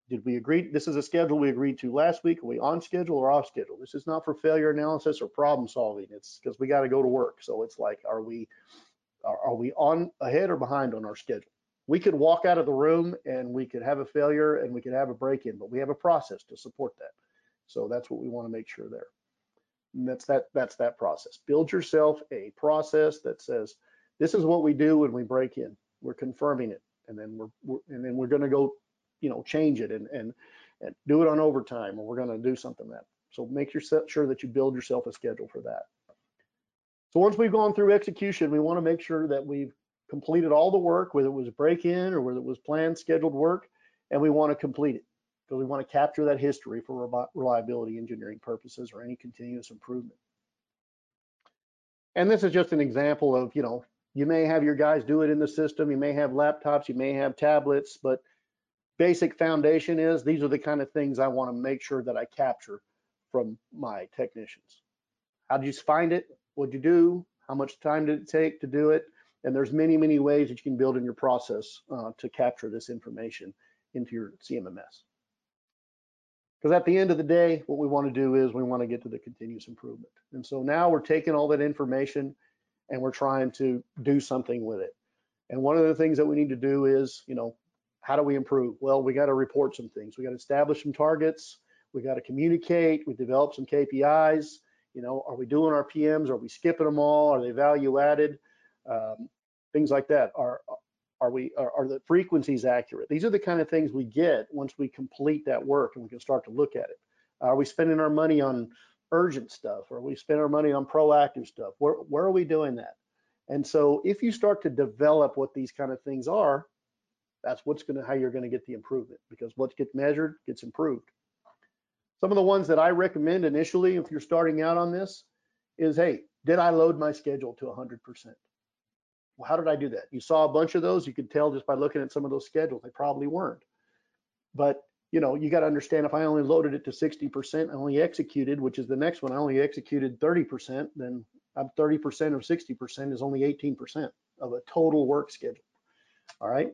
Did we agree? This is a schedule we agreed to last week. Are we on schedule or off schedule? This is not for failure analysis or problem solving. It's because we got to go to work. So it's like, are we, are, are we on ahead or behind on our schedule? we could walk out of the room and we could have a failure and we could have a break in, but we have a process to support that. So that's what we want to make sure there. And that's that that's that process. Build yourself a process that says this is what we do when we break in. We're confirming it, and then we're, we're and then we're going to go, you know, change it and and and do it on overtime, or we're going to do something that. So make yourself sure that you build yourself a schedule for that. So once we've gone through execution, we want to make sure that we've completed all the work, whether it was break-in or whether it was planned, scheduled work, and we want to complete it because we want to capture that history for reliability engineering purposes or any continuous improvement. And this is just an example of, you know, you may have your guys do it in the system, you may have laptops, you may have tablets, but basic foundation is these are the kind of things I want to make sure that I capture from my technicians. How did you find it? What'd you do? How much time did it take to do it? And there's many, many ways that you can build in your process uh, to capture this information into your CMMS. Because at the end of the day, what we want to do is we want to get to the continuous improvement. And so now we're taking all that information and we're trying to do something with it. And one of the things that we need to do is, you know, how do we improve? Well, we got to report some things. We got to establish some targets. We got to communicate. We develop some KPIs. You know, are we doing our PMs? Are we skipping them all? Are they value added? Um, things like that. Are are we are, are, the frequencies accurate? These are the kind of things we get once we complete that work and we can start to look at it. Are we spending our money on urgent stuff? Are we spending our money on proactive stuff? Where where are we doing that? And so if you start to develop what these kind of things are, that's what's going to how you're going to get the improvement because what gets measured gets improved. Some of the ones that I recommend initially if you're starting out on this is, hey, did I load my schedule to 100%? Well, how did I do that? You saw a bunch of those. You could tell just by looking at some of those schedules, they probably weren't. But you know, you got to understand if I only loaded it to 60%, I only executed, which is the next one, I only executed 30%, then I'm 30% or 60% is only 18% of a total work schedule. All right.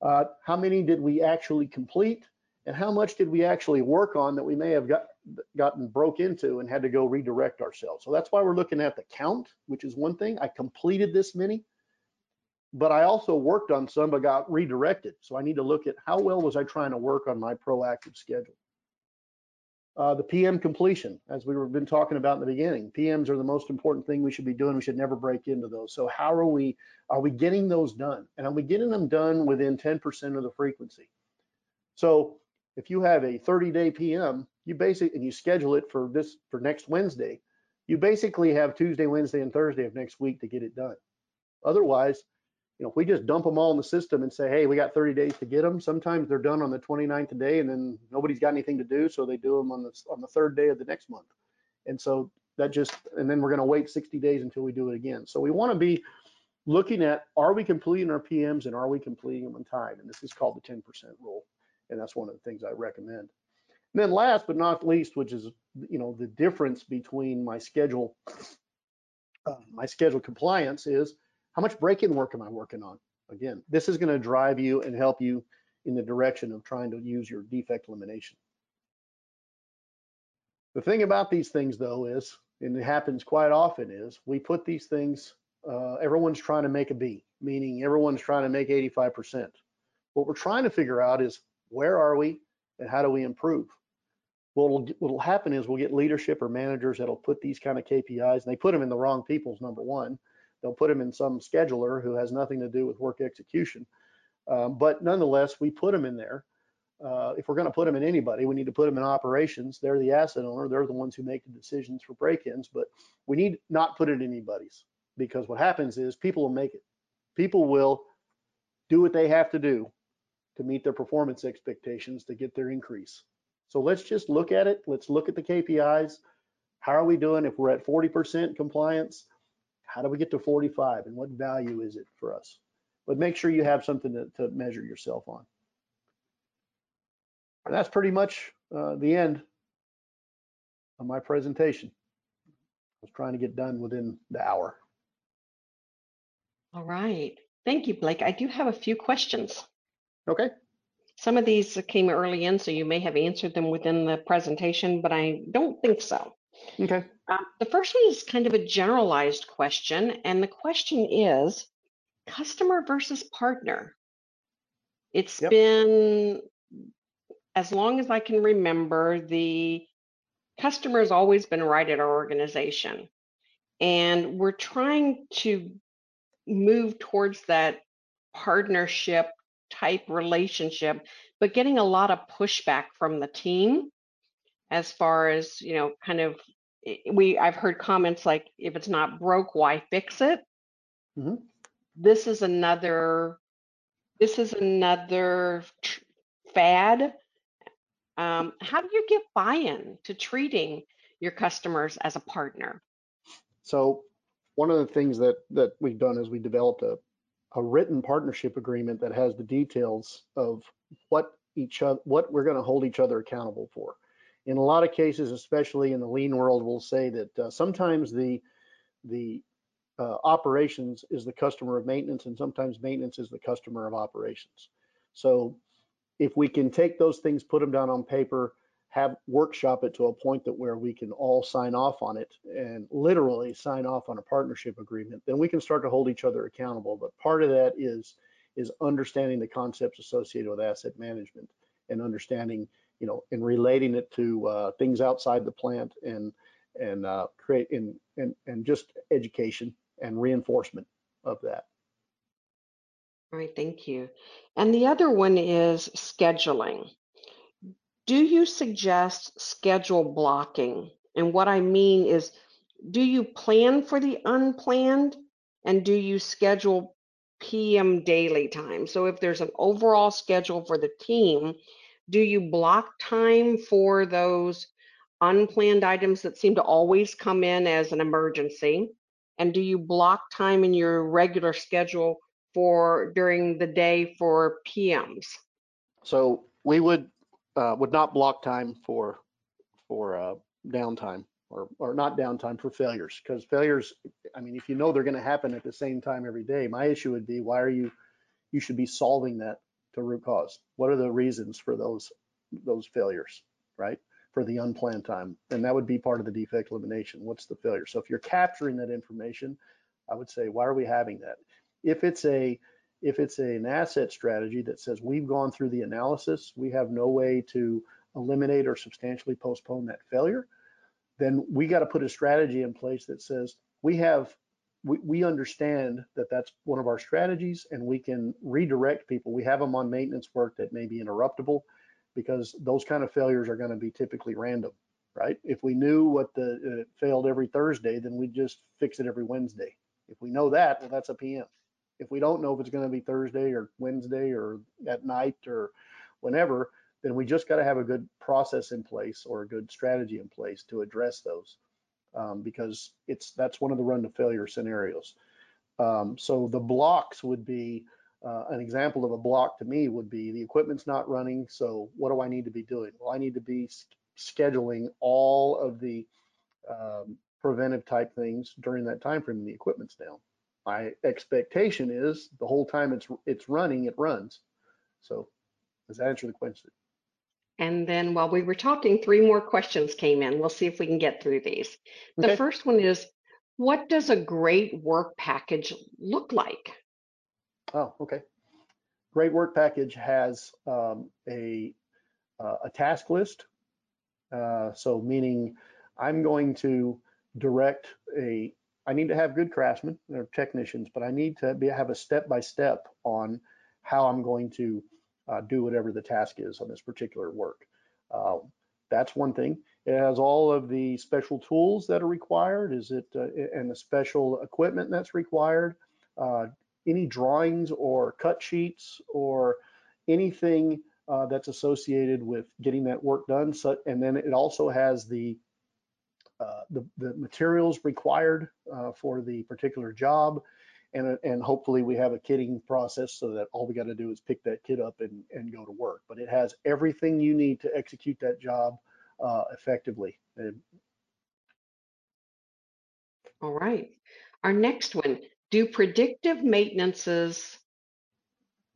Uh, how many did we actually complete? And how much did we actually work on that we may have got, gotten broke into and had to go redirect ourselves? So that's why we're looking at the count, which is one thing. I completed this many, but I also worked on some but got redirected. So I need to look at how well was I trying to work on my proactive schedule. Uh, the PM completion, as we were been talking about in the beginning, PMs are the most important thing we should be doing. We should never break into those. So how are we, are we getting those done? And are we getting them done within 10% of the frequency? So if you have a 30 day PM, you basically, and you schedule it for this, for next Wednesday, you basically have Tuesday, Wednesday, and Thursday of next week to get it done. Otherwise, you know, if we just dump them all in the system and say, hey, we got 30 days to get them, sometimes they're done on the 29th day and then nobody's got anything to do. So they do them on the, on the third day of the next month. And so that just, and then we're going to wait 60 days until we do it again. So we want to be looking at, are we completing our PMs and are we completing them on time? And this is called the 10% rule. And that's one of the things I recommend. And then last but not least, which is, you know, the difference between my schedule, uh, my schedule compliance is how much break-in work am I working on? Again, this is going to drive you and help you in the direction of trying to use your defect elimination. The thing about these things though is, and it happens quite often is, we put these things, uh, everyone's trying to make a B, meaning everyone's trying to make 85%. What we're trying to figure out is where are we and how do we improve? What'll, what'll happen is we'll get leadership or managers that'll put these kind of KPIs and they put them in the wrong people's number one. They'll put them in some scheduler who has nothing to do with work execution. Um, but nonetheless, we put them in there. Uh, if we're going to put them in anybody, we need to put them in operations. They're the asset owner. They're the ones who make the decisions for break-ins. But we need not put it in anybody's because what happens is people will make it. People will do what they have to do to meet their performance expectations to get their increase. So let's just look at it. Let's look at the KPIs. How are we doing? If we're at 40% compliance, how do we get to 45 and what value is it for us? But make sure you have something to, to measure yourself on. And that's pretty much uh, the end of my presentation. I was trying to get done within the hour. All right. Thank you, Blake. I do have a few questions. Okay. Some of these came early in, so you may have answered them within the presentation, but I don't think so. Okay. Um, the first one is kind of a generalized question, and the question is customer versus partner. It's Yep. been as long as I can remember, the customer has always been right at our organization. And we're trying to move towards that partnership type relationship, but getting a lot of pushback from the team as far as, you know, kind of we I've heard comments like if it's not broke, why fix it? Mhm. This is another this is another tr- fad. Um, how do you get buy-in to treating your customers as a partner? So one of the things that that we've done is we developed a a written partnership agreement that has the details of what each other what we're going to hold each other accountable for. In a lot of cases, especially in the lean world, we'll say that uh, sometimes the the uh, operations is the customer of maintenance, and sometimes maintenance is the customer of operations. So if we can take those things, put them down on paper, have workshop it to a point that where we can all sign off on it and literally sign off on a partnership agreement, then we can start to hold each other accountable. But part of that is is understanding the concepts associated with asset management and understanding, you know, and relating it to uh, things outside the plant and and uh, create and, and and just education and reinforcement of that. All right, thank you. And the other one is scheduling. Do you suggest schedule blocking? And what I mean is, do you plan for the unplanned and do you schedule PM daily time? So if there's an overall schedule for the team, do you block time for those unplanned items that seem to always come in as an emergency? And do you block time in your regular schedule for during the day for PMs? So we would uh, would not block time for, for uh, downtime or, or not downtime for failures. Because failures, I mean, if you know they're going to happen at the same time every day, my issue would be why are you, you should be solving that to root cause. What are the reasons for those, those failures, right? For the unplanned time. And that would be part of the defect elimination. What's the failure? So if you're capturing that information, I would say, why are we having that? If it's a, if it's an asset strategy that says we've gone through the analysis, we have no way to eliminate or substantially postpone that failure, then we got to put a strategy in place that says we have we, we understand that that's one of our strategies and we can redirect people. We have them on maintenance work that may be interruptible because those kind of failures are going to be typically random, right? If we knew what the it failed every Thursday, then we'd just fix it every Wednesday. If we know that, well, that's a PM. If we don't know if it's going to be Thursday or Wednesday or at night or whenever, then we just got to have a good process in place or a good strategy in place to address those um, because it's that's one of the run to failure scenarios. Um, so the blocks would be uh, an example of a block to me would be the equipment's not running. So what do I need to be doing? Well, I need to be scheduling all of the um, preventive type things during that time frame. The equipment's down. My expectation is the whole time it's it's running, it runs. So does that answer the question? And then while we were talking, three more questions came in. We'll see if we can get through these. The first one is, what does a great work package look like? Oh, okay. Great work package has um, a uh, a task list. Uh, so meaning I'm going to direct a. I need to have good craftsmen or technicians, but I need to be have a step by step on how I'm going to uh, do whatever the task is on this particular work. Uh, that's one thing. It has all of the special tools that are required. Is it uh, and the special equipment that's required? Uh, any drawings or cut sheets or anything uh, that's associated with getting that work done. So, and then it also has the uh, the, the materials required for the particular job. And, and hopefully we have a kitting process so that all we got to do is pick that kit up and, and go to work. But it has everything you need to execute that job uh, effectively. And All right. Our next one, do predictive maintenances,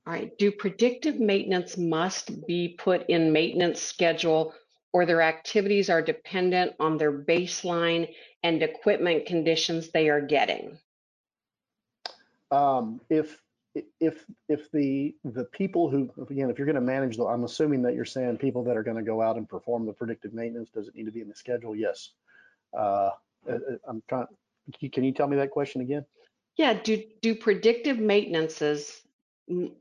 all right, do predictive maintenance must be put in maintenance schedule or their activities are dependent on their baseline and equipment conditions they are getting? Um, if if if the the people who again if you're going to manage the i'm assuming that you're saying people that are going to go out and perform the predictive maintenance does it need to be in the schedule? Yes. Uh, uh, i'm trying can you tell me that question again? Yeah, do, do predictive maintenances m-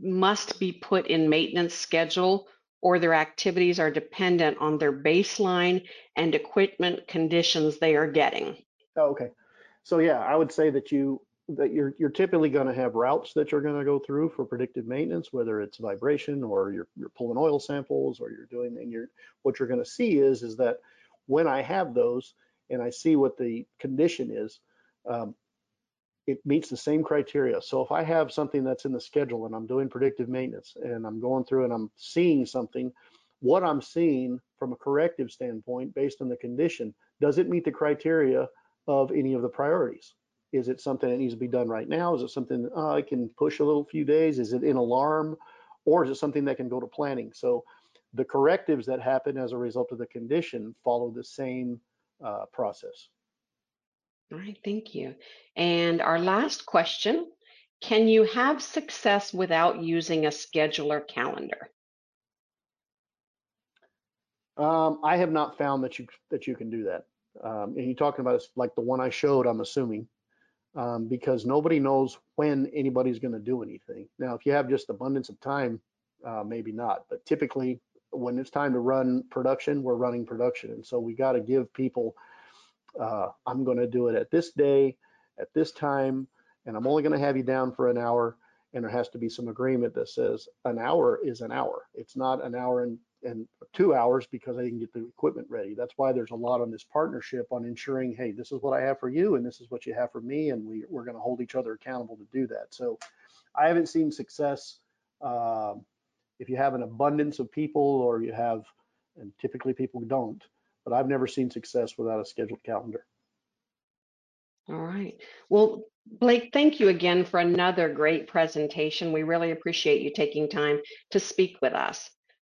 must be put in maintenance schedule or their activities are dependent on their baseline and equipment conditions they are getting? oh, okay. So yeah i would say that you that you're you're typically going to have routes that you're going to go through for predictive maintenance whether it's vibration or you're you're pulling oil samples or you're doing and you're what you're going to see is is that when i have those and i see what the condition is um, it meets the same criteria. So if i have something that's in the schedule and i'm doing predictive maintenance and i'm going through and i'm seeing something what i'm seeing from a corrective standpoint based on the condition does it meet the criteria of any of the priorities is it something that needs to be done right now? Is it something uh, I can push a little few days? Is it in alarm? Or is it something that can go to planning? So the correctives that happen as a result of the condition follow the same uh, process. All right, thank you. And our last question, can you have success without using a scheduler calendar? Um, I have not found that you that you can do that. Um, and you're talking about like the one I showed, I'm assuming um, because nobody knows when anybody's going to do anything. Now, if you have just abundance of time, uh, maybe not, but typically when it's time to run production, we're running production. And so we got to give people, uh, I'm going to do it at this day, at this time, and I'm only going to have you down for an hour. And there has to be some agreement that says an hour is an hour. It's not an hour and and two hours because I didn't get the equipment ready. That's why there's a lot on this partnership on ensuring, hey, this is what I have for you and this is what you have for me, and we, we're going to hold each other accountable to do that. So I haven't seen success. Um, if you have an abundance of people or you have, and typically people don't, but I've never seen success without a scheduled calendar. All right. Well, Blake, thank you again for another great presentation. We really appreciate you taking time to speak with us.